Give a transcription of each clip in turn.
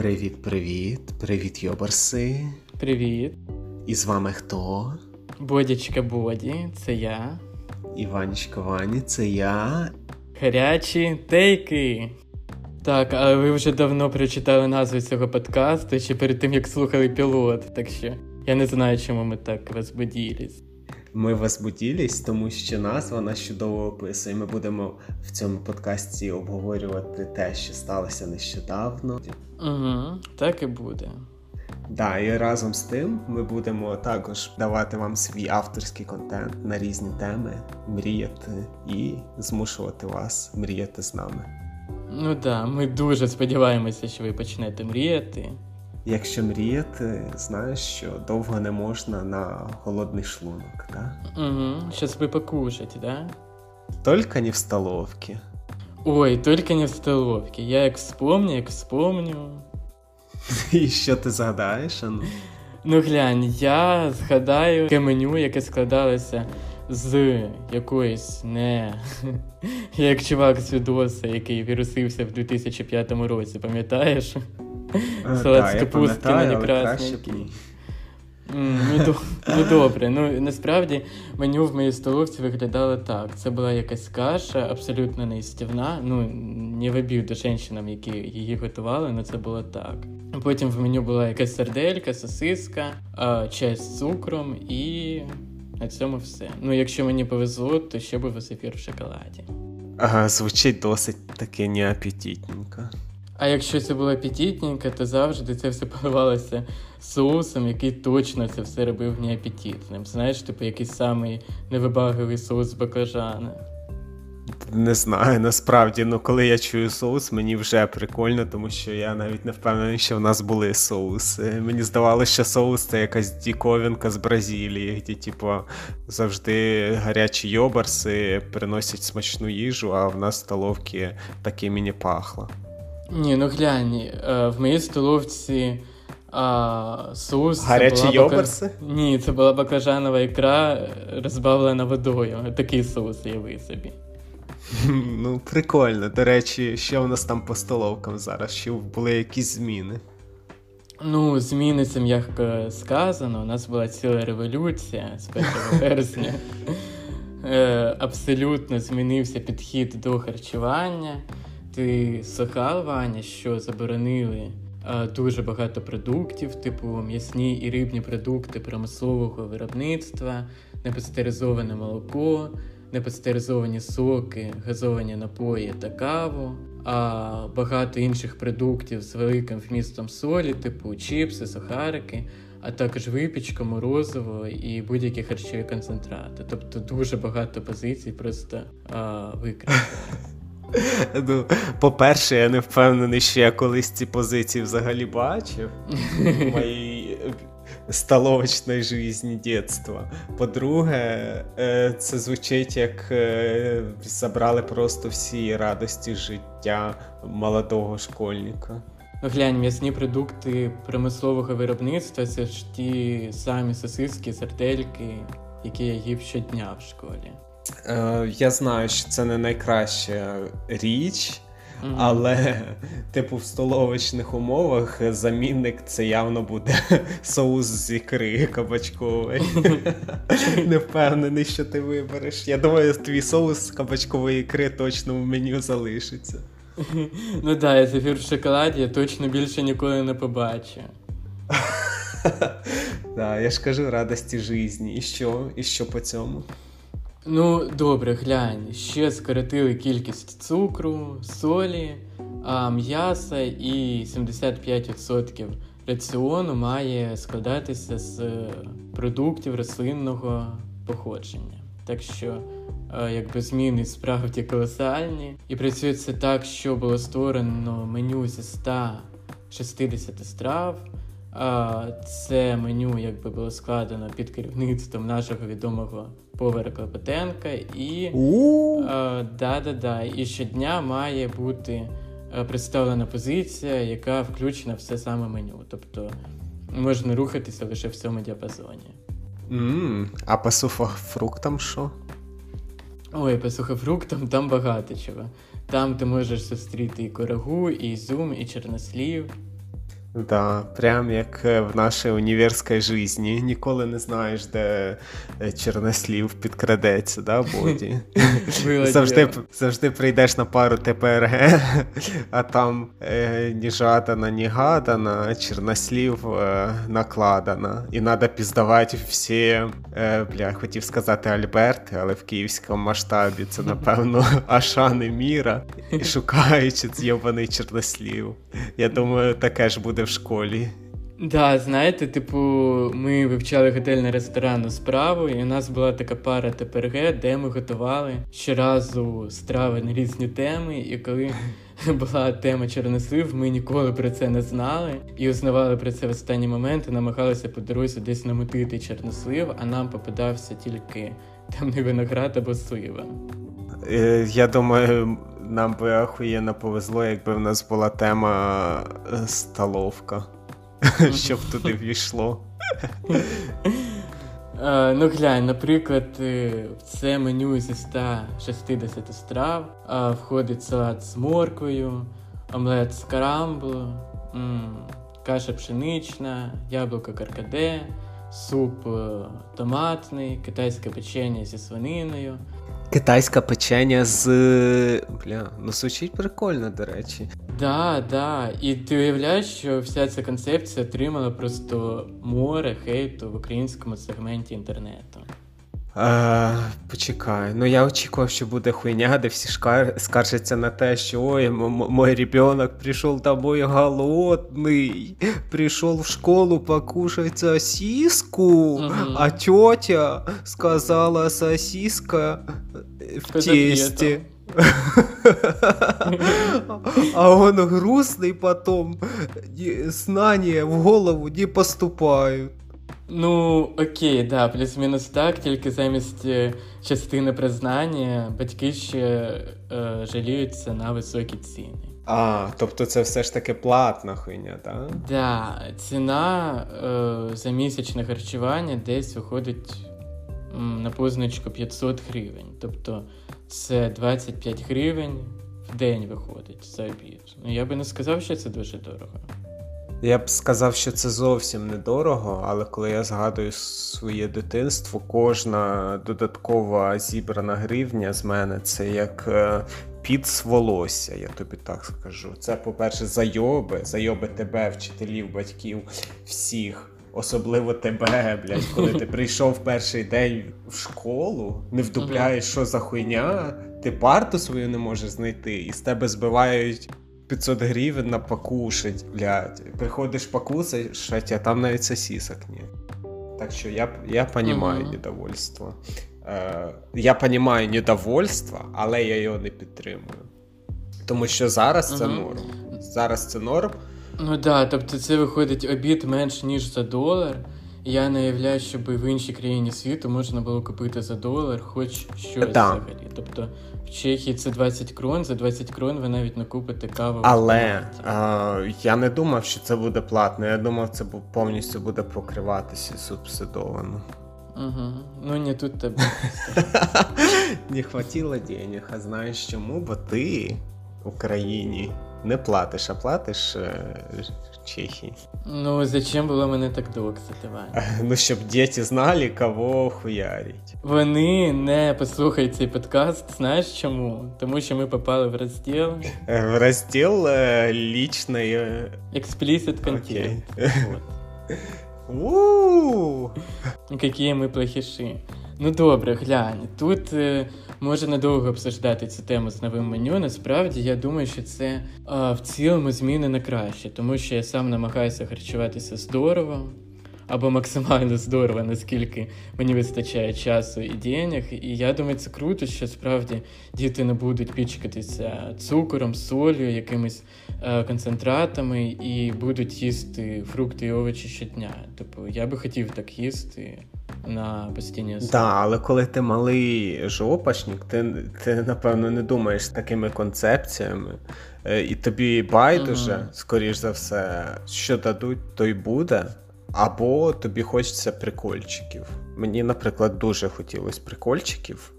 Привіт-привіт, привіт, йобарси. Привіт. І з вами хто? Бодячка Боді, це я. Іванечка Вані, це я. Гарячі тейки. Так, а ви вже давно прочитали назву цього подкасту ще перед тим, як слухали пілот, так що я не знаю, чому ми так возбуділись. Ми возбуділись, тому що назва нас чудово описує. Ми будемо в цьому подкасті обговорювати те, що сталося нещодавно. Угу, Так і буде. Да, і разом з тим ми будемо також давати вам свій авторський контент на різні теми, мріяти і змушувати вас мріяти з нами. Ну так, да, ми дуже сподіваємося, що ви почнете мріяти. Якщо мріяти, знаєш, що довго не можна на голодний шлунок, так? Угу, Щас ви покушать, да? Только не в столовці. Ой, только не в столовці. Я як вспомню, як вспомню. І що ти згадаєш? Ану? Ну глянь, я згадаю таке меню, яке складалося з якоїсь не як чувак з відоса, який вірусився в 2005 році, пам'ятаєш? Салат з капустки на некрасненький. Ну, до, ну добре, ну насправді меню в моїй столовці виглядало так. Це була якась каша, абсолютно неїстівна. Ну, не в обід до жінкам, які її готували, але це було так. Потім в меню була якась сарделька, сосиска, чай з цукром і на цьому все. Ну, якщо мені повезло, то ще був зефір в шоколаді. Ага, звучить досить таки неапетитненько. А якщо це було апетитненько, то завжди це все поливалося соусом, який точно це все робив неапетитним. Знаєш, типу якийсь самий невибагливий соус з баклажана. Не знаю, насправді, ну коли я чую соус, мені вже прикольно, тому що я навіть не впевнений, що в нас були соуси. Мені здавалося, що соус це якась діковінка з Бразилії, де, типу, завжди гарячі йобарси приносять смачну їжу, а в нас столовки таке мені пахло. Ні, ну глянь, е, в моїй столовці а, соус. Гарячі йобарси? Бакла... Ні, це була баклажанова ікра, розбавлена водою. Такий соус уяви собі. Ну, прикольно. До речі, що у нас там по столовкам зараз? Чи були якісь зміни? Ну, зміни це м'яко сказано. У нас була ціла революція з 1 вересня. Е, абсолютно змінився підхід до харчування. Ти слухав, Ваня, що заборонили а, дуже багато продуктів, типу м'ясні і рибні продукти промислового виробництва, непастеризоване молоко, непастеризовані соки, газовані напої та каву, а багато інших продуктів з великим вмістом солі, типу чіпси, сухарики, а також випічка, морозиво і будь-які харчові концентрати. Тобто дуже багато позицій просто викрили. Ну, По-перше, я не впевнений, що я колись ці позиції взагалі бачив в моїй столовочної житті дитинства. По-друге, е, це звучить як е, забрали просто всі радості життя молодого школьника. Ну, глянь, м'ясні продукти промислового виробництва це ж ті самі сосиски, сардельки, які я їв щодня в школі. Е, Я знаю, що це не найкраща річ, mm-hmm. але, типу, в столовочних умовах замінник це явно буде соус з ікри кабачковий. Не впевнений, що ти вибереш. Я думаю, твій соус з кабачкової ікри точно в меню залишиться. Ну так, я зефір в шоколаді я точно більше ніколи не побачу. Так, я ж кажу радості житті. І що? І що по цьому? Ну, добре, глянь. Ще скоротили кількість цукру, солі, а м'яса і 75% раціону має складатися з продуктів рослинного походження. Так що, якби зміни справді колосальні. І працює це так, що було створено меню зі 160 страв. Це меню якби було складено під керівництвом нашого відомого повара Клопотенка, і да-да-да, і щодня має бути представлена позиція, яка включена в все саме меню. Тобто можна рухатися лише в цьому діапазоні. Mm, а по сухофруктам що? Ой, по сухофруктам там багато чого. Там ти можеш зустріти і корагу, і ізюм, і чорнослів. Да, прям як е, в нашій універській житті. Ніколи не знаєш, де е, чорнослів підкрадеться, да, Боді? завжди завжди прийдеш на пару ТПРГ, а там е, ні жадана, ні гадана, чорнослів е, накладена. І треба піздавати всі, е, бля, хотів сказати Альберти, але в київському масштабі це, напевно, Ашани Міра. І шукаючи з'єбаний чорнослів. Я думаю, таке ж буде в школі. Да, знаєте, типу, ми вивчали готельно ресторанну справу, і у нас була така пара ТПРГ, де ми готували щоразу страви на різні теми. І коли була тема чорнослив, ми ніколи про це не знали і узнавали про це в останній момент і намагалися по дорозі десь намутити чорнослив, а нам попадався тільки темний виноград або слива. Е, я думаю, нам би охуєнно повезло, якби в нас була тема е, столовка, щоб туди війшло. Uh, ну глянь, наприклад, е, в це меню зі 160 страв входить салат з морквою, омлет з карамбу, каша пшенична, яблуко каркаде, суп томатний, китайське печення зі свининою, Китайське печення з. Бля, ну звучить прикольно, до речі. Да, да. І ти уявляєш, що вся ця концепція отримала просто море хейту в українському сегменті інтернету. А, Почекай, ну я очікував, що буде хуйня, де всі шкар... скаржаться на те, що ой, м- мой ребенок прийшов домой голодний, прийшов в школу покушать сосиску, угу. а тетя сказала сосиска в тесте. А он грустный потом, знания в голову не поступают. Ну, окей, да, плюс-мінус так, тільки замість е, частини признання батьки ще е, жаліються на високі ціни. А, тобто це все ж таки платна хуйня, так? Да, ціна е, за місячне харчування десь виходить на позначку 500 гривень. Тобто це 25 гривень в день виходить за обід. Ну я би не сказав, що це дуже дорого. Я б сказав, що це зовсім недорого, але коли я згадую своє дитинство, кожна додаткова зібрана гривня з мене це як е, під волосся, я тобі так скажу. Це, по-перше, зайоби, зайоби тебе, вчителів, батьків, всіх. Особливо тебе, блядь, коли ти прийшов перший день в школу, не вдупляєш, що за хуйня, ти парту свою не можеш знайти, і з тебе збивають 500 гривень на покушать, блядь. Приходиш покушать, а там навіть сосисок нет. Так що я я понимаю uh-huh. недовольство. Е, Я понимаю недовольство, але я його не підтримую. Тому що зараз це норм. Зараз це норм. Ну так, да, тобто це виходить обід менш ніж за долар. Я не уявляю, щоб в іншій країні світу можна було купити за долар хоч щось да. взагалі. Тобто в Чехії це 20 крон, за 20 крон ви навіть не купите каву. Але а, я не думав, що це буде платно. Я думав, це повністю буде покриватися субсидовано. Угу. Ну не тут тебе. Не хватило денег, а знаєш чому? Бо ти в Україні не платиш, а платиш Чехії. Ну, зачем було мене так доксити, Ваня? Ну, щоб діти знали, кого хуярить. Вони не послухають цей подкаст. Знаєш чому? Тому що ми попали в розділ. Е, в розділ е, лічної... Explicit content. Вот. Які ми плохіші. Ну добре, глянь. Тут е, може надовго обсуждати цю тему з новим меню. Насправді я думаю, що це а, в цілому зміни на краще, тому що я сам намагаюся харчуватися здорово. Або максимально здорово, наскільки мені вистачає часу і денег. І я думаю, це круто, що справді діти не будуть пічкатися цукором, солью, якимись е, концентратами і будуть їсти фрукти і овочі щодня. Тобто я би хотів так їсти на постійній основі. Так, але коли ти малий жопашник, ти, ти напевно не думаєш такими концепціями, е, і тобі байдуже, mm-hmm. скоріш за все, що дадуть, то й буде. Або тобі хочеться прикольчиків. Мені, наприклад, дуже хотілося прикольчиків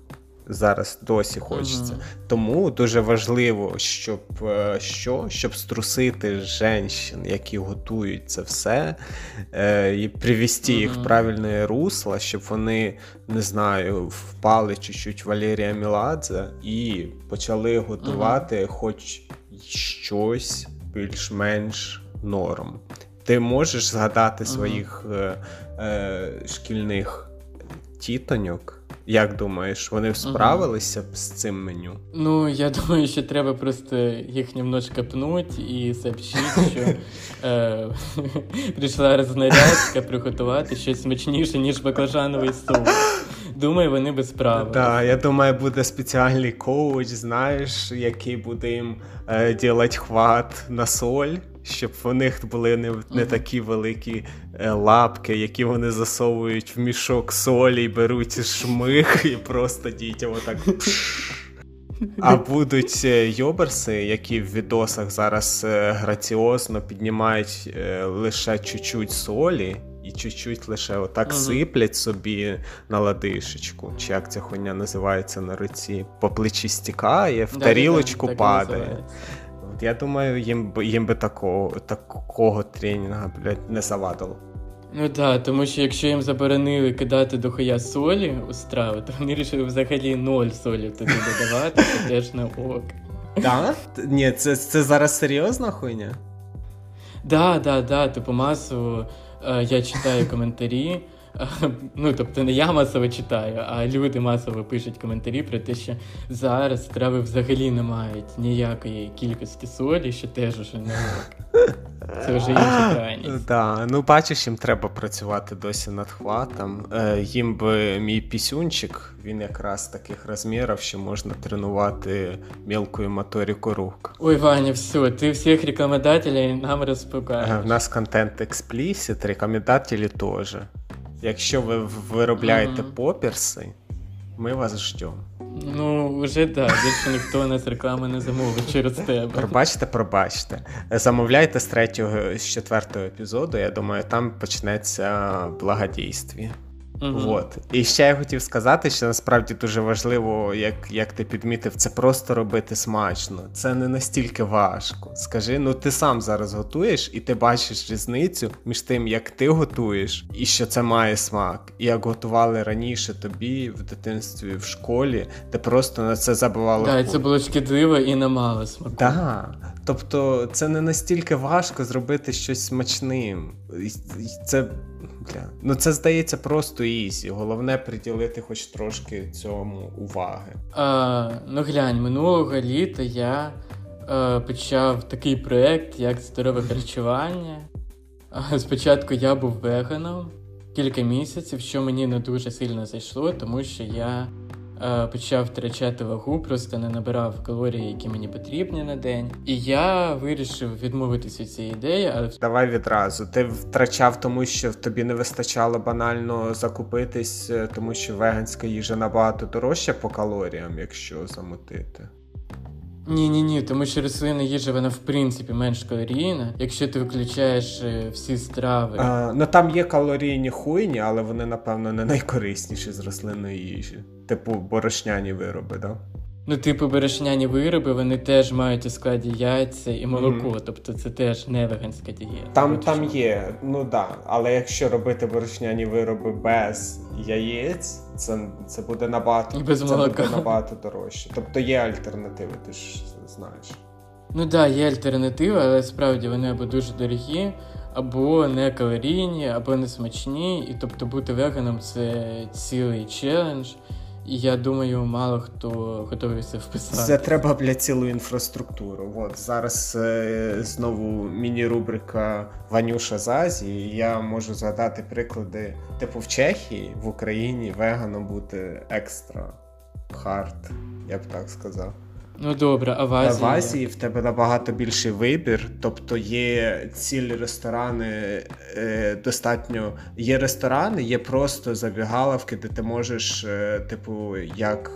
зараз досі хочеться. Угу. Тому дуже важливо, щоб е, що? Щоб струсити женщин, які готують це все, е, і привести угу. їх в правильне русло, щоб вони, не знаю, впали чуть-чуть Валерія Міладзе і почали готувати угу. хоч щось більш-менш норм. Ти можеш згадати своїх е, е, шкільних тітоньок. Як думаєш, вони справилися б з цим меню? Ну, я думаю, що треба просто їх немножко пнуть і сообщити, що е, прийшла рознарядка приготувати щось смачніше, ніж баклажановий суп. Думаю, вони би справилися. Так, я думаю, буде спеціальний коуч, знаєш, який буде їм е, ділати хват на соль щоб у них були не не такі великі е, лапки, які вони засовують в мішок солі, беруть шмих і просто дітям отак. А будуть е, йоберси, які в відосах зараз е, граціозно піднімають лише чуть-чуть солі. І чуть-чуть лише отак uh-huh. сиплять собі на ладишечку, чи як ця хуйня називається на руці, по плечі стікає, в да, тарілочку да, падає. Я думаю, їм їм би такого такого тренінга блядь, не завадило. Ну так, да, тому що якщо їм заборонили кидати дохуя солі у страву, то вони вирішили взагалі ноль солі туди додавати, це теж на ок. Так? Ні, це це зараз серйозна хуйня? Так, так, так. Типу масово е, я читаю коментарі. Ну, тобто не я масово читаю, а люди масово пишуть коментарі про те, що зараз трави взагалі не мають ніякої кількості солі, що теж уже не ок. Це вже інша крайність. Да, ну бачиш, їм треба працювати досі над хватом. Е, їм би мій пісюнчик, він якраз таких розмірів, що можна тренувати мілкою моторику рук. Ой, Ваня, все, ти всіх рекламодателей нам розпугаєш. У нас контент експлісіт, рекомендателі теж. Якщо ви виробляєте mm-hmm. попірси, ми вас ждемо. Ну, вже так, більше ніхто нас реклами не замовить через тебе. Пробачте, пробачте. Замовляйте з третього, з четвертого епізоду. Я думаю, там почнеться благодійстві. Угу. Вот. І ще я хотів сказати, що насправді дуже важливо, як як ти підмітив, це просто робити смачно. Це не настільки важко. Скажи, ну ти сам зараз готуєш, і ти бачиш різницю між тим, як ти готуєш, і що це має смак. І як готували раніше тобі в дитинстві в школі, ти просто на це забували. Так, це було шкідливо і не мало смаку. Так. Тобто це не настільки важко зробити щось смачним. Це Бля. Ну це здається просто easy. Головне приділити хоч трошки цьому уваги. А, Ну глянь, минулого літа я а, почав такий проект, як здорове харчування. Спочатку я був веганом кілька місяців, що мені не дуже сильно зайшло, тому що я Е, почав втрачати вагу, просто не набирав калорії, які мені потрібні на день. І я вирішив відмовитися від цієї ідеї. Але давай відразу. Ти втрачав, тому що тобі не вистачало банально закупитись, е, тому що веганська їжа набагато дорожча по калоріям, якщо замутити. Ні, ні, ні, тому що рослинна їжа вона в принципі менш калорійна, якщо ти виключаєш е, всі страви. А, Ну там є калорійні хуйні, але вони, напевно, не найкорисніші з рослинної їжі. Типу борошняні вироби, да? Ну, типу, борошняні вироби, вони теж мають у складі яйця і молоко, mm. тобто це теж не веганська дієта. Там там є, ну да. Але якщо робити борошняні вироби без яєць, це це буде набагато без це буде набагато дорожче. Тобто є альтернативи, ти ж знаєш. Ну так, да, є альтернативи, але справді вони або дуже дорогі, або не калорійні, або не смачні. І тобто бути веганом це цілий challenge. Я думаю, мало хто готовий це вписати. Це треба для цілу інфраструктуру. От зараз е, знову міні-рубрика Ванюша з Азії. Я можу згадати приклади, типу в Чехії, в Україні веганом бути extra hard, я б так сказав. Ну добре, а в Азії? в Азії в тебе набагато більший вибір, тобто є цілі ресторани, е, достатньо є ресторани, є просто забігаловки, де ти можеш, е, типу, як.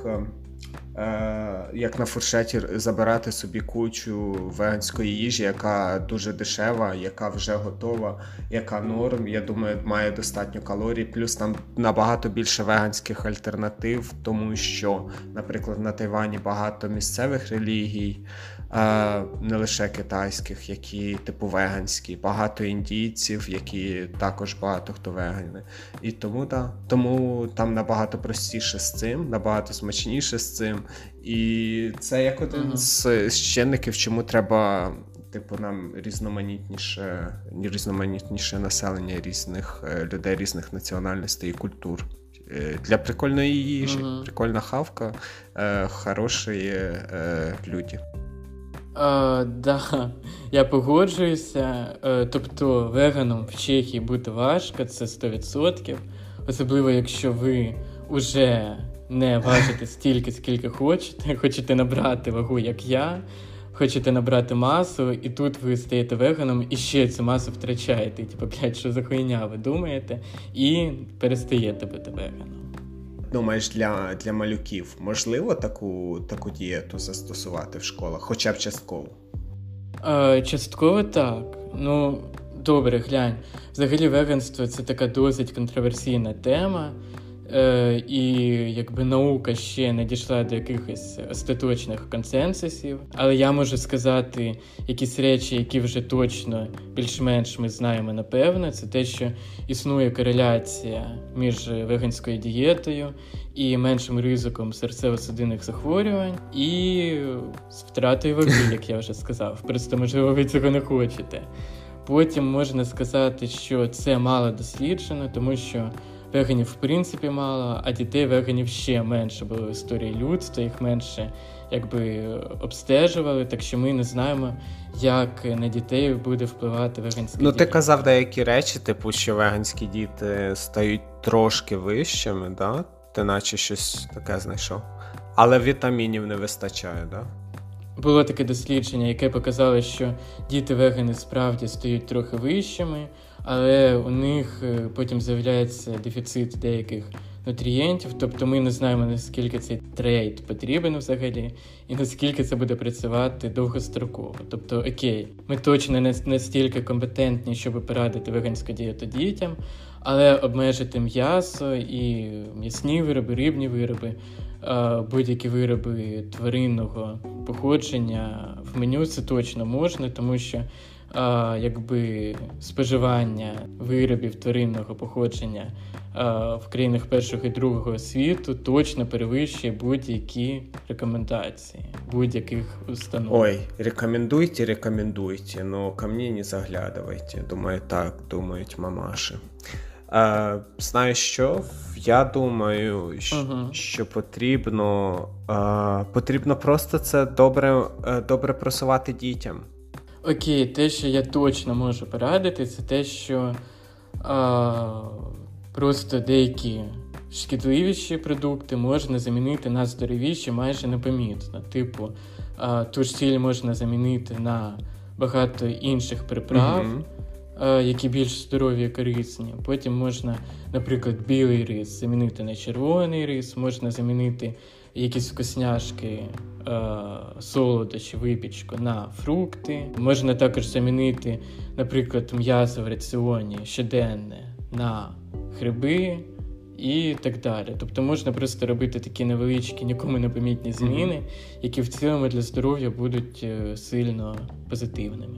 Е, як на фуршеті забирати собі кучу веганської їжі, яка дуже дешева, яка вже готова, яка норм. Я думаю, має достатньо калорій. Плюс там набагато більше веганських альтернатив, тому що, наприклад, на Тайвані багато місцевих релігій. Е, не лише китайських, які типу веганські, багато індійців, які також багато хто вегани. І тому да, тому там набагато простіше з цим, набагато смачніше з цим. І це як один uh-huh. з чинників, чому треба. Типу, нам різноманітніше, різноманітніше населення різних е, людей, різних національностей і культур. Е, для прикольної їжі, uh-huh. прикольна хавка, хороші люди. Е, да, я погоджуюся. Е, тобто веганом в Чехії бути важко, це 100%. Особливо, якщо ви вже не важите стільки, скільки хочете, хочете набрати вагу, як я, хочете набрати масу, і тут ви стаєте веганом і ще цю масу втрачаєте. Типу, блядь, що за хуйня ви думаєте, і перестаєте бути веганом думаєш, для для малюків можливо таку таку дієту застосувати в школах, хоча б частково? Е, Частково так. Ну, добре, глянь. Взагалі, веганство це така досить контроверсійна тема. Е, І якби наука ще не дійшла до якихось остаточних консенсусів. Але я можу сказати якісь речі, які вже точно більш-менш ми знаємо напевно. Це те, що існує кореляція між веганською дієтою і меншим ризиком серцево-судинних захворювань, і з втратою ваги, як я вже сказав. Просто можливо ви цього не хочете. Потім можна сказати, що це мало досліджено, тому що веганів в принципі мало, а дітей веганів ще менше було в історії людства, їх менше якби обстежували, так що ми не знаємо, як на дітей буде впливати веганська Ну, ти казав деякі речі, типу, що веганські діти стають трошки вищими, да? Ти наче щось таке знайшов. Але вітамінів не вистачає, да? Було таке дослідження, яке показало, що діти вегани справді стають трохи вищими, але у них е, потім з'являється дефіцит деяких нутрієнтів, тобто ми не знаємо, наскільки цей трейд потрібен взагалі, і наскільки це буде працювати довгостроково. Тобто, окей, ми точно не настільки компетентні, щоб порадити веганську дієту дітям, але обмежити м'ясо і м'ясні вироби, рибні вироби, будь-які вироби тваринного походження в меню це точно можна, тому що якби споживання виробів тваринного походження в країнах першого і другого світу точно перевищує будь-які рекомендації будь-яких установ. Ой, рекомендуйте, рекомендуйте, но ко мне не заглядывайте. Думаю, так думають мамаші. Е, Знаєш що? Я думаю, що, uh-huh. що потрібно е, потрібно просто це добре, е, добре просувати дітям. Окей, те, що я точно можу порадити, це те, що а, просто деякі шкідливіші продукти можна замінити на здоровіші майже непомітно. Типу, а, ту ж сіль можна замінити на багато інших приправ, mm а, які більш здорові і корисні. Потім можна, наприклад, білий рис замінити на червоний рис, можна замінити якісь вкусняшки, е, солодощі, випічку на фрукти. Можна також замінити, наприклад, м'ясо в раціоні щоденне на гриби і так далі. Тобто можна просто робити такі невеличкі, нікому не помітні зміни, які в цілому для здоров'я будуть е, сильно позитивними.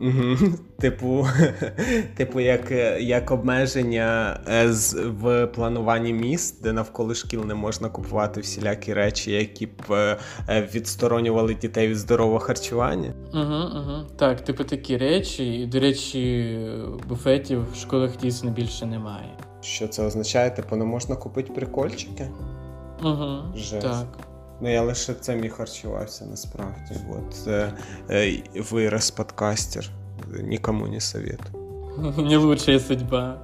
Типу, типу, як як обмеження е, з, в плануванні міст, де навколо шкіл не можна купувати всілякі речі, які б е, е, відсторонювали дітей від здорового харчування. Угу, угу. Так, типу такі речі, і, до речі, буфетів в школах дійсно більше немає. Що це означає? Типу, не можна купити прикольчики? Угу, Жесть. Так. Ну, я лише цим і харчувався насправді. От е, е, вираз подкастер. Нікому не советую. Не лучшая судьба.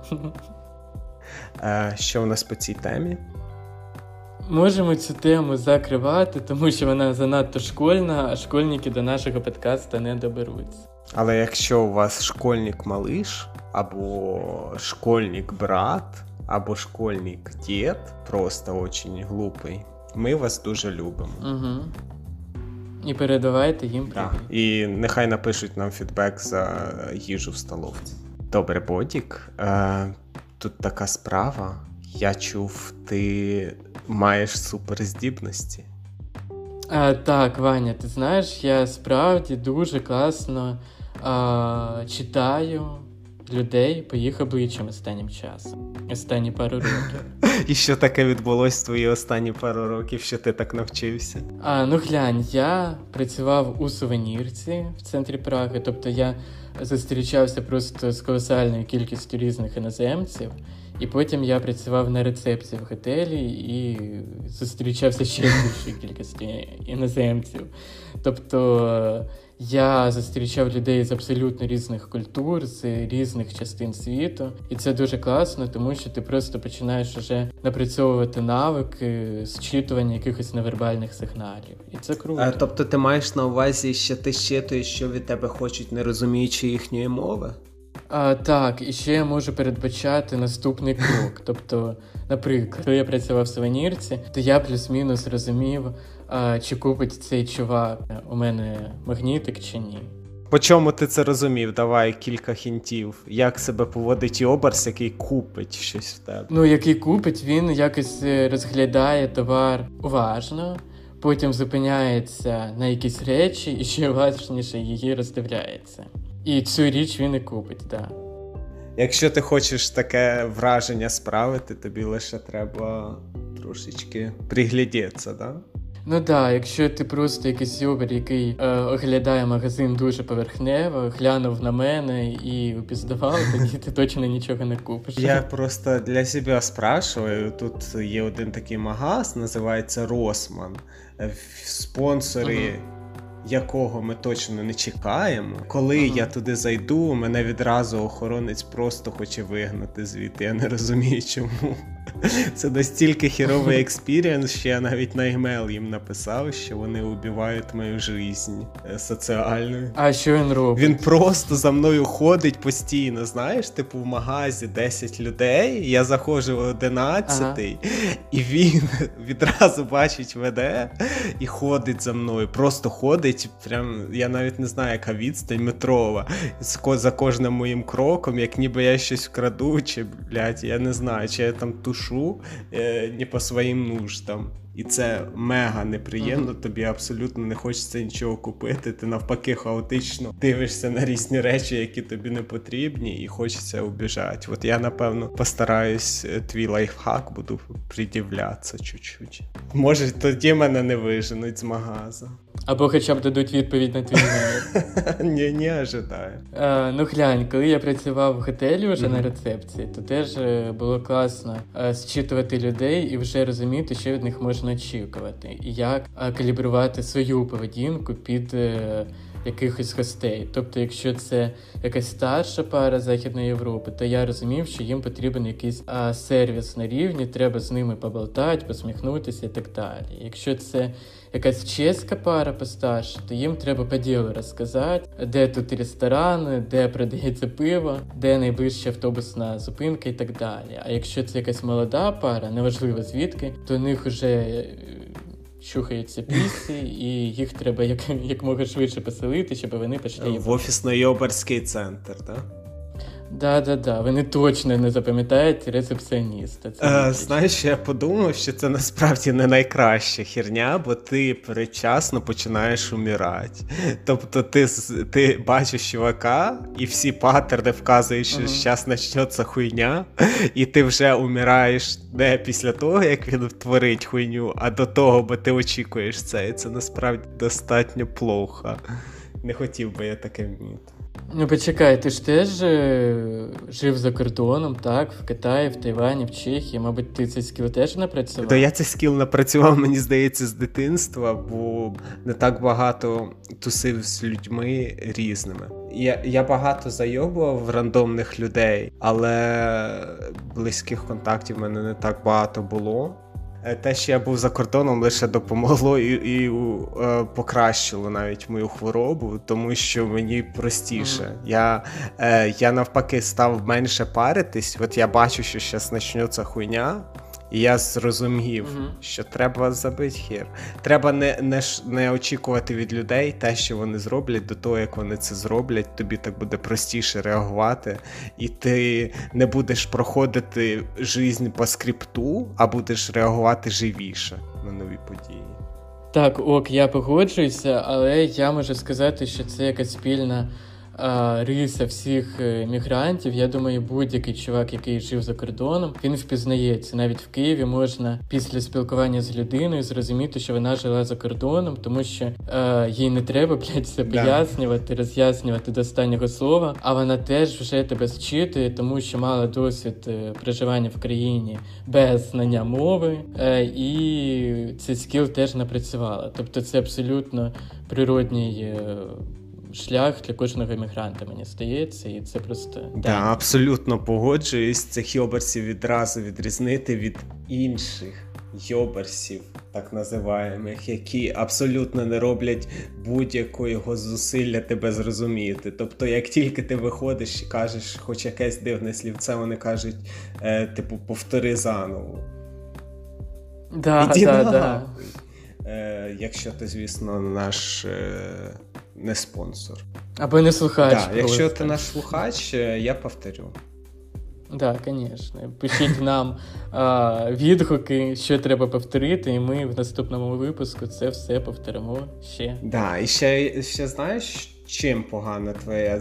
Е, що у нас по цій темі? Можемо цю тему закривати, тому що вона занадто школьна, а школьники до нашого подкасту не доберуться. Але якщо у вас школьник малиш, або школьник брат, або школьник дід, просто очень глупий, Ми вас дуже любимо. Угу. І передавайте їм привіт. Так. І нехай напишуть нам фідбек за їжу в столовці. Добре, Бодік. Е, Тут така справа. Я чув, ти маєш суперздібності. А, Так, Ваня, ти знаєш, я справді дуже класно а, читаю людей по їх обличчям останнім часом. Останні пару років. І що таке відбулось в твої останні пару років, що ти так навчився? А, Ну глянь, я працював у сувенірці в центрі Праги, тобто я зустрічався просто з колосальною кількістю різних іноземців, і потім я працював на рецепції в готелі і зустрічався ще більшою кількістю іноземців. Тобто я зустрічав людей з абсолютно різних культур, з різних частин світу, і це дуже класно, тому що ти просто починаєш вже напрацьовувати навики зчитування якихось невербальних сигналів. І це круто. А, тобто ти маєш на увазі, що ти щитуєш, що від тебе хочуть, не розуміючи їхньої мови? А, Так, і ще я можу передбачати наступний крок. Тобто, наприклад, коли я працював в сувенірці, то я плюс-мінус розумів, чи купить цей чувак у мене магнітик чи ні. По чому ти це розумів? Давай кілька хінтів. Як себе поводить оберс, який купить щось в тебе? Ну, який купить, він якось е, розглядає товар уважно, потім зупиняється на якісь речі і ще уважніше її роздивляється. І цю річ він і купить, так. Да. Якщо ти хочеш таке враження справити, тобі лише треба трошечки приглядітися, да? Ну так, да, якщо ти просто якийсь юбер, який е, оглядає магазин дуже поверхнево, глянув на мене і упіздавав, тоді ти точно нічого не купиш. Я просто для себе спрашиваю. Тут є один такий магаз, називається Росман. Спонсори. Uh-huh якого ми точно не чекаємо. Коли ага. я туди зайду, мене відразу охоронець просто хоче вигнати звідти. Я не розумію, чому. Це настільки хєровий experience, що я навіть на email їм написав, що вони убивають мою життя е, соціальну. А що він робить? Він просто за мною ходить постійно. Знаєш, типу в магазі 10 людей, я заходжу в 11 ага. і він відразу бачить веде і ходить за мною. Просто ходить. Прям я навіть не знаю, яка відстань метрова. За кожним моїм кроком, як ніби я щось вкраду, чи блядь, я не знаю, чи я там тушу душу э, не по своим нуждам. І це мега неприємно, uh-huh. тобі абсолютно не хочеться нічого купити. Ти навпаки хаотично дивишся на різні речі, які тобі не потрібні, і хочеться убіжати. От я, напевно, постараюсь е, твій лайфхак, буду придивлятися чуть-чуть. Може, тоді мене не виженуть з магазу. Або хоча б дадуть відповідь на твій номер. Ні, не ожидаю. А, Ну глянь, коли я працював в готелі вже mm-hmm. на рецепції, то теж е, було класно а, зчитувати людей і вже розуміти, що від них можна очікувати, і як калібрувати свою поведінку під. Е, якихось гостей. Тобто, якщо це якась старша пара Західної Європи, то я розумів, що їм потрібен якийсь сервіс на рівні, треба з ними поболтати, посміхнутися і так далі. Якщо це якась чеська пара постарше, то їм треба по ділу розказати, де тут ресторани, де продається пиво, де найближча автобусна зупинка і так далі. А якщо це якась молода пара, неважливо звідки, то у них вже чухаються пісі, і їх треба як як швидше поселити, щоб вони почали в офісно-йоберський центр, так? Да, да, да. Вони точно не запам'ятають рецепціоніста. Це е, знаєш, я подумав, що це насправді не найкраща херня, бо ти передчасно починаєш умирати. Тобто ти ти бачиш чувака, і всі паттерни вказують, що зараз почнеться хуйня, і ти вже умираєш не після того, як він творить хуйню, а до того, бо ти очікуєш це. І це насправді достатньо плохо. Не хотів би я таке вміти. Ну, почекай, ти ж теж е, жив за кордоном, так? В Китаї, в Тайвані, в Чехії. Мабуть, ти цей скіл теж напрацював? То я цей скіл напрацював, мені здається, з дитинства, бо не так багато тусив з людьми різними. Я я багато зайобував рандомних людей, але близьких контактів в мене не так багато було. Е, те, що я був за кордоном, лише допомогло і і е, покращило навіть мою хворобу, тому що мені простіше. Mm-hmm. Я е, я навпаки став менше паритись. От я бачу, що зараз почнеться хуйня. І я зрозумів, Мгм. що треба забити хір. Треба не, не, не очікувати від людей те, що вони зроблять, до того, як вони це зроблять, тобі так буде простіше реагувати, і ти не будеш проходити жизнь по скрипту, а будеш реагувати живіше на нові події. Так, ок, я погоджуюся, але я можу сказати, що це якась спільна риса всіх е, мігрантів. Я думаю, будь-який чувак, який жив за кордоном, він впізнається. Навіть в Києві можна після спілкування з людиною зрозуміти, що вона жила за кордоном, тому що е, їй не треба блядь, все Да. пояснювати, роз'яснювати до останнього слова. А вона теж вже тебе зчитує, тому що мала досвід е, проживання в країні без знання мови, е, і цей скіл теж напрацювала. Тобто це абсолютно природній е, шлях для кожного іммігранта, мені здається, і це просто Да, абсолютно погоджуюсь. Цих йоберсів відразу відрізнити від інших йоберсів, так називаємих, які абсолютно не роблять будь-якого зусилля тебе зрозуміти. Тобто, як тільки ти виходиш і кажеш хоч якесь дивне слівце, вони кажуть, е, типу, повтори заново. Да, Іди да, нахуй. да. Е, якщо ти, звісно, наш е, не спонсор. Або не слухач. Так, якщо ти наш слухач, е, я повторю. Да, звісно. Пишіть нам а, відгуки, що треба повторити, і ми в наступному випуску це все повторимо ще. Да, і ще, ще знаєш, чим погана твоя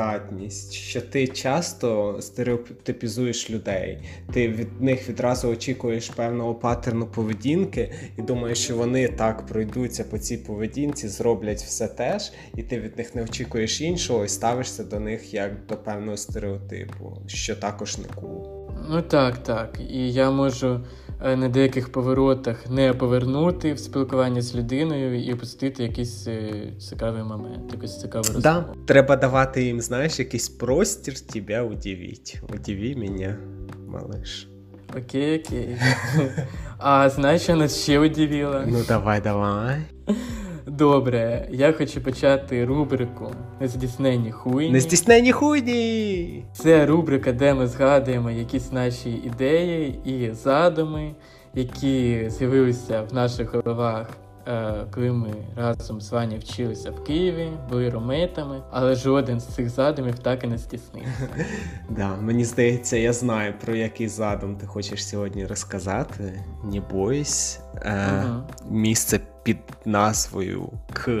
здатність? Що ти часто стереотипізуєш людей, ти від них відразу очікуєш певного паттерну поведінки і думаєш, що вони так пройдуться по цій поведінці, зроблять все теж, і ти від них не очікуєш іншого і ставишся до них як до певного стереотипу, що також не кул. Ну так, так. І я можу на деяких поворотах не повернути в спілкування з людиною і опустити якийсь е, цікавий момент, якусь цікаву розмову. Да, треба давати їм, знаєш, якийсь простір тебе удивіть. Удиви мене, малыш. Окей, окей. А знаєш, що нас ще удивило? Ну давай, давай. Добре, я хочу почати рубрику Нездійснені хуйні. Нездійснені хуйні! Це рубрика, де ми згадуємо якісь наші ідеї і задуми, які з'явилися в наших головах, коли ми разом з Ваню вчилися в Києві, були ромейтами, але жоден з цих задумів так і не стіснився. Да, мені здається, я знаю, про який задум ти хочеш сьогодні розказати. Не бойся. Е. Місце під назвою К.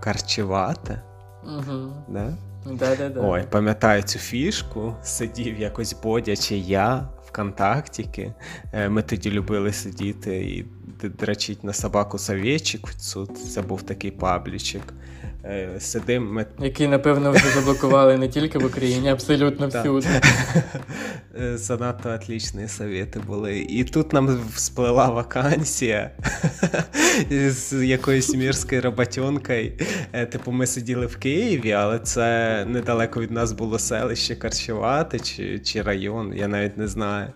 Карчевате. Угу. Да? Да-да-да. Ой, пам'ятаю цю фішку. Сидів якось Бодя чи я ВКонтактіки. Е, Ми тоді любили сидіти і д- драчить на собаку совєчик. Це був такий паблічик. Е, Сидим, ми Який, напевно, вже заблокували не тільки в Україні, абсолютно всюди. Е, Занадто отлічні совєти були. І тут нам всплила вакансія з якоюсь мірською роботенкою. Е, Типу, ми сиділи в Києві, але це недалеко від нас було селище Карчевати чи, чи район, я навіть не знаю.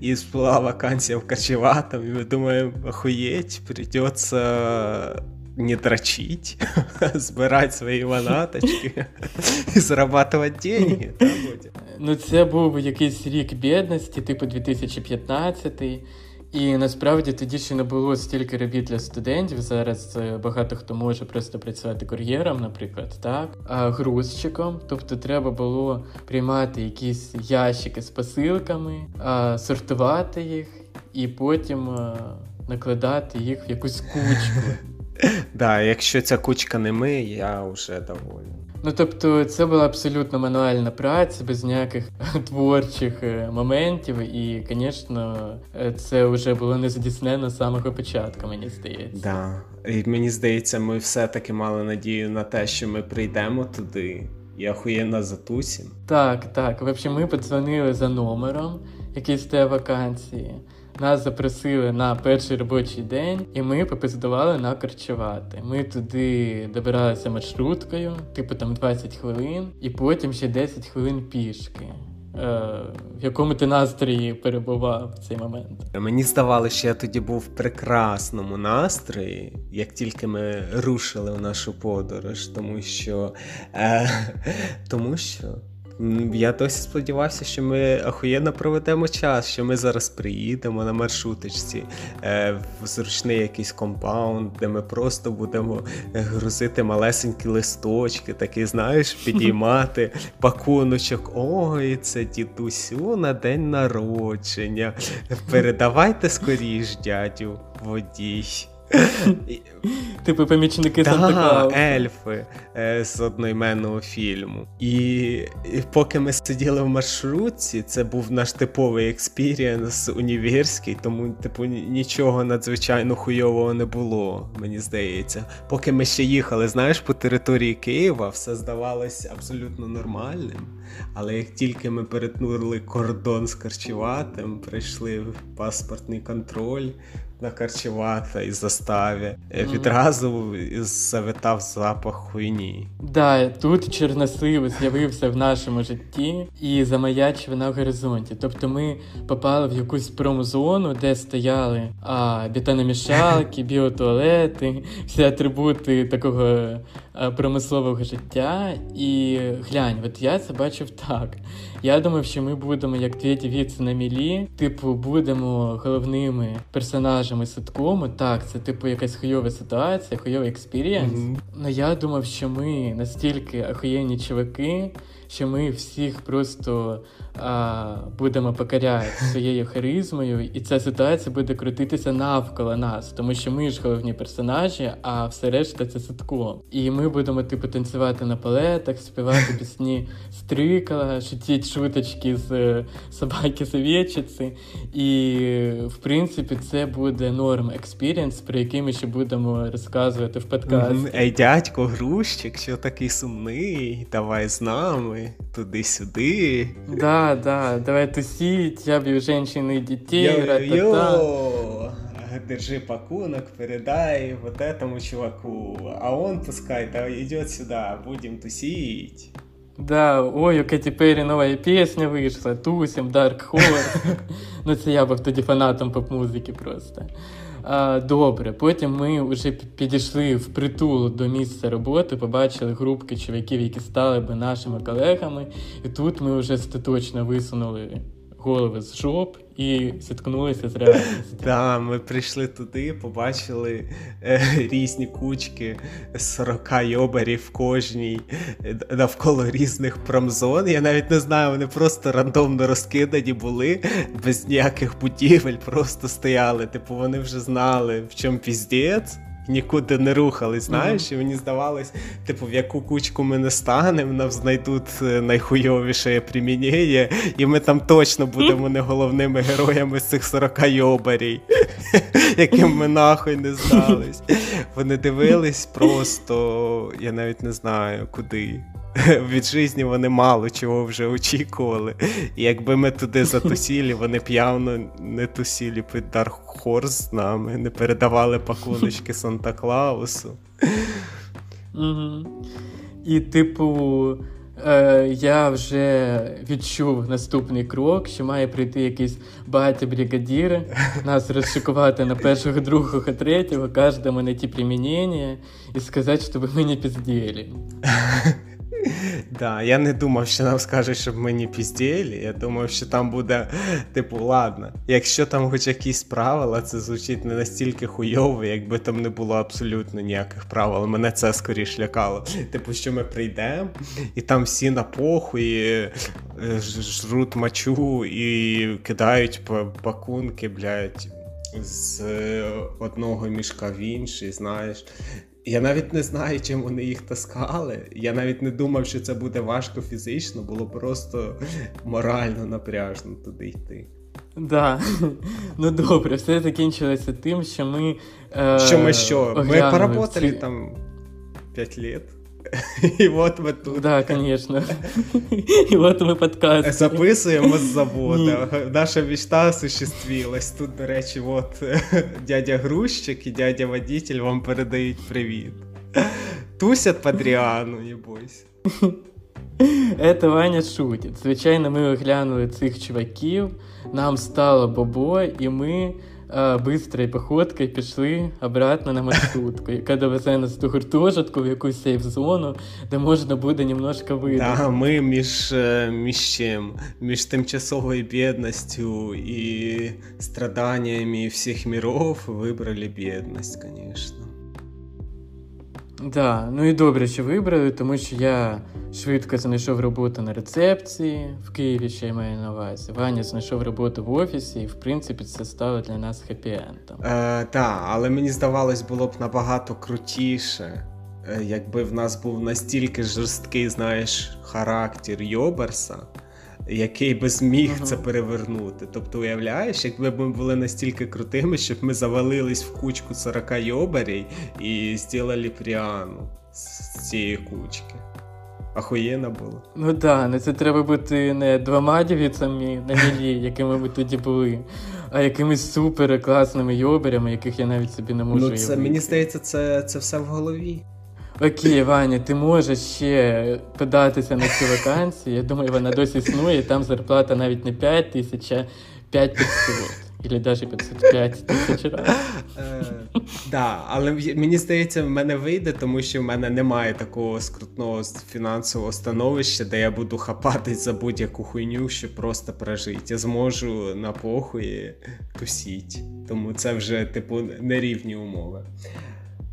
І всплила вакансія в Карчеватому, і ми думаємо, охуєть, придеться не дрочить, збирати свої манаточки і зарабатувати деньги. Ну, це був якийсь рік бідності, типу 2015. І насправді тоді ще не було стільки робіт для студентів. Зараз е, багато хто може просто працювати кур'єром, наприклад, так, а грузчиком. Тобто треба було приймати якісь ящики з посилками, сортувати їх і потім накладати їх в якусь кучку. Да, якщо ця кучка не ми, я вже доволен. Ну тобто, це була абсолютно мануальна праця, без ніяких творчих е, моментів, і, звісно, е, це вже було не здійснено з самого початку, мені здається. Да. І мені здається, ми все-таки мали надію на те, що ми прийдемо туди і охуєнно затусім. Так, так. В общем, ми подзвонили за номером, який стає вакансії. Нас запросили на перший робочий день, і ми попиздували на корчувати. Ми туди добиралися маршруткою, типу там 20 хвилин, і потім ще 10 хвилин пішки. Е, в якому ти настрої перебував в цей момент? Мені здавалося, що я тоді був в прекрасному настрої, як тільки ми рушили в нашу подорож, тому що. Е, тому що Я досі сподівався, що ми охуєнно проведемо час, що ми зараз приїдемо на маршруточці е, в зручний якийсь компаунд, де ми просто будемо грузити малесенькі листочки, такі, знаєш, підіймати пакуночок. Ой, це дідусю на день народження. Передавайте скоріш, дядю, водій. Типу помічники Санта ельфи е, з одноіменного фільму. І, і поки ми сиділи в маршрутці, це був наш типовий experience універський, тому, типу, нічого надзвичайно хуйового не було, мені здається. Поки ми ще їхали, знаєш, по території Києва, все здавалось абсолютно нормальним. Але як тільки ми перетнули кордон з Корчуватим, прийшли в паспортний контроль на Корчувате і заставі, mm. відразу завитав запах хуйні. Да, тут Чорносив з'явився в нашому житті і замаячив на горизонті. Тобто ми попали в якусь промзону, де стояли а, бетономішалки, біотуалети, всі атрибути такого промислового життя. І глянь, от я це бачив так. Я думав, що ми будемо як две девицы на мели, типу, будемо головними персонажами ситкому. Так, це типу якась хуйова ситуація, хуйовий experience. Mm-hmm. Ну я думав, що ми настільки охуєнні чуваки, що ми всіх просто будемо покоряти своєю харизмою, і ця ситуація буде крутитися навколо нас, тому що ми ж головні персонажі, а все решта це садко. І ми будемо типу танцювати на палетах, співати пісні Стрикала, шутить шуточки з е, собаки советчицы І в принципі це буде норм experience, про який ми ще будемо розказувати в подкасті. Ей, дядько, грузчик, що такий сумний, давай з нами туди-сюди. Да, да, давай тусить, я бью женщин и детей, Йо-йо, держи пакунок, передай вот этому чуваку, а он пускай да, идет сюда, будем тусить. Да, ой, у Кэти Перри новая песня вийшла, тусим, Dark Horse. ну це я був тоді фанатом поп-музики просто. А, Добре, потім ми вже підійшли в притул до місця роботи, побачили групки чоловіків, які стали би нашими колегами, і тут ми вже остаточно висунули голови з жоп і зіткнулися з реальністю. Так, ми прийшли туди, побачили е, різні кучки 40 йобарів кожній е, навколо різних промзон. Я навіть не знаю, вони просто рандомно розкидані були, без ніяких будівель, просто стояли. Типу, вони вже знали, в чому піздець нікуди не рухались, знаєш, mm-hmm. і мені здавалось, типу, в яку кучку ми не станемо, нам знайдуть е, найхуйовіше примінення, і ми там точно будемо не головними героями з цих 40 йобарій, яким ми нахуй не здались. Вони дивились просто, я навіть не знаю куди. від житті вони мало чого вже очікували. І якби ми туди затусілі, вони б явно не тусілі під Dark Horse з нами, не передавали пакуночки Санта Клаусу. І, типу, е, я вже відчув наступний крок, що має прийти якийсь батя бригадір, нас розшикувати на першого, другого, третього, кожному найти примінення і сказати, щоб ми не пізділи. Да, Я не думав, що нам скажуть, щоб ми не піздєлі. Я думав, що там буде, типу, ладно, якщо там хоч якісь правила, це звучить не настільки хуйово, якби там не було абсолютно ніяких правил. Мене це скоріш лякало. Типу, що ми прийдемо, і там всі на похуї е, жруть мачу і кидають пакунки, блядь, з одного мішка в інший, знаєш. Я навіть не знаю, чим вони їх таскали. Я навіть не думав, що це буде важко фізично, було просто морально напряжно туди йти. Да. Ну добре, все закінчилося тим, що ми. Е, Що ми що? Ми поработали ці... там 5 лет. І от ми тут. Да, конечно. І от ми подкаст. Записуємо з завода. Наша мечта осуществилась. Тут, до речі, от дядя Грузчик і дядя водитель вам передають привіт. Тусять Падріану, не бойся. Это Ваня шутить. Звичайно, ми оглянули цих чуваків, нам стало бобо, і ми бистрою походкою пішли обратно на маршрутку, яка довезе нас до гуртожитку в якусь сейф-зону, де можна буде немножко вийти. Да, ми між е, між чим? Між тимчасовою бідністю і страданнями всіх міров вибрали бідність, звісно. Да, ну і добре, що вибрали, тому що я швидко знайшов роботу на рецепції в Києві, ще я маю на увазі. Ваня знайшов роботу в офісі, і в принципі це стало для нас хеппі-ендом. Е, Так, але мені здавалось, було б набагато крутіше, е, якби в нас був настільки жорсткий, знаєш, характер Йоберса, який би зміг Ага. це перевернути. Тобто, уявляєш, якби ми були настільки крутими, щоб ми завалились в кучку 40 йобарів і зробили пріану з цієї кучки. Ахуєнно було. Ну да, ну це треба бути не двома дівіцями на мілі, якими ми тоді були, а якимись супер класними йоберями, яких я навіть собі не можу Ну, це, уявити. мені здається, це, це все в голові. Окей, Ваня, ти можеш ще податися на цю вакансію. Я думаю, вона досі існує, там зарплата навіть не 5 тисяч, а 5500. Или навіть 505 тисяч разів. Е, але мені здається, в мене вийде, тому що в мене немає такого скрутного фінансового становища, де я буду хапатись за будь-яку хуйню, щоб просто прожити. Я зможу на похуї тусіть. Тому це вже, типу, нерівні умови.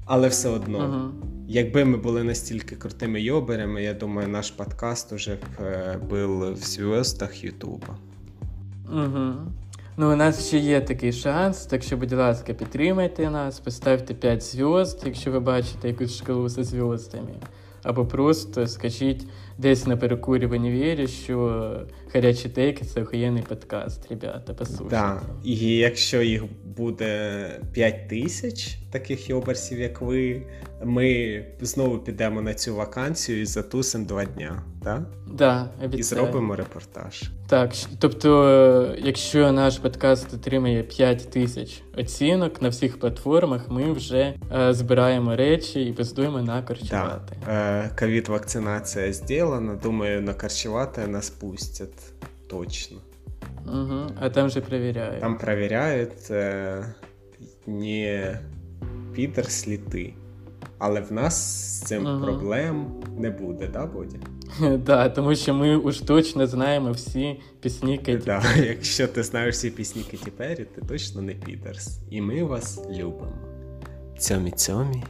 Але все одно, Угу. якби ми були настільки крутими йоберами, я думаю, наш подкаст уже б е, був в зв'язках Ютуба. Угу. Ну, у нас ще є такий шанс, так що, будь ласка, підтримайте нас, поставте 5 зв'язд, якщо ви бачите якусь шкалу зі зв'яздами. Або просто скажіть десь на перекурі в що гарячі тейки це охуєнний подкаст, ребята, послухайте. Да. І якщо їх буде 5 тисяч таких йоберсів, як ви, ми знову підемо на цю вакансію і затусимо два дня, так? Да, І зробимо репортаж. Так, тобто, е, якщо наш подкаст отримає 5 тисяч оцінок на всіх платформах, ми вже е, збираємо речі і пиздуємо на Да. корчувати. Е, Ковід вакцинація зроблена. Думаю, на харчувати нас пустять точно. Угу. А там же перевіряють. Там перевіряють е, не підер сліти. Але в нас з цим Ага. проблем не буде, да, Бодя? Да, тому що ми уж точно знаємо всі пісні Кеті. Да, якщо ти знаєш всі пісні Кеті Перрі, ти точно не підерс. І ми вас любимо. Цьомі цьомі.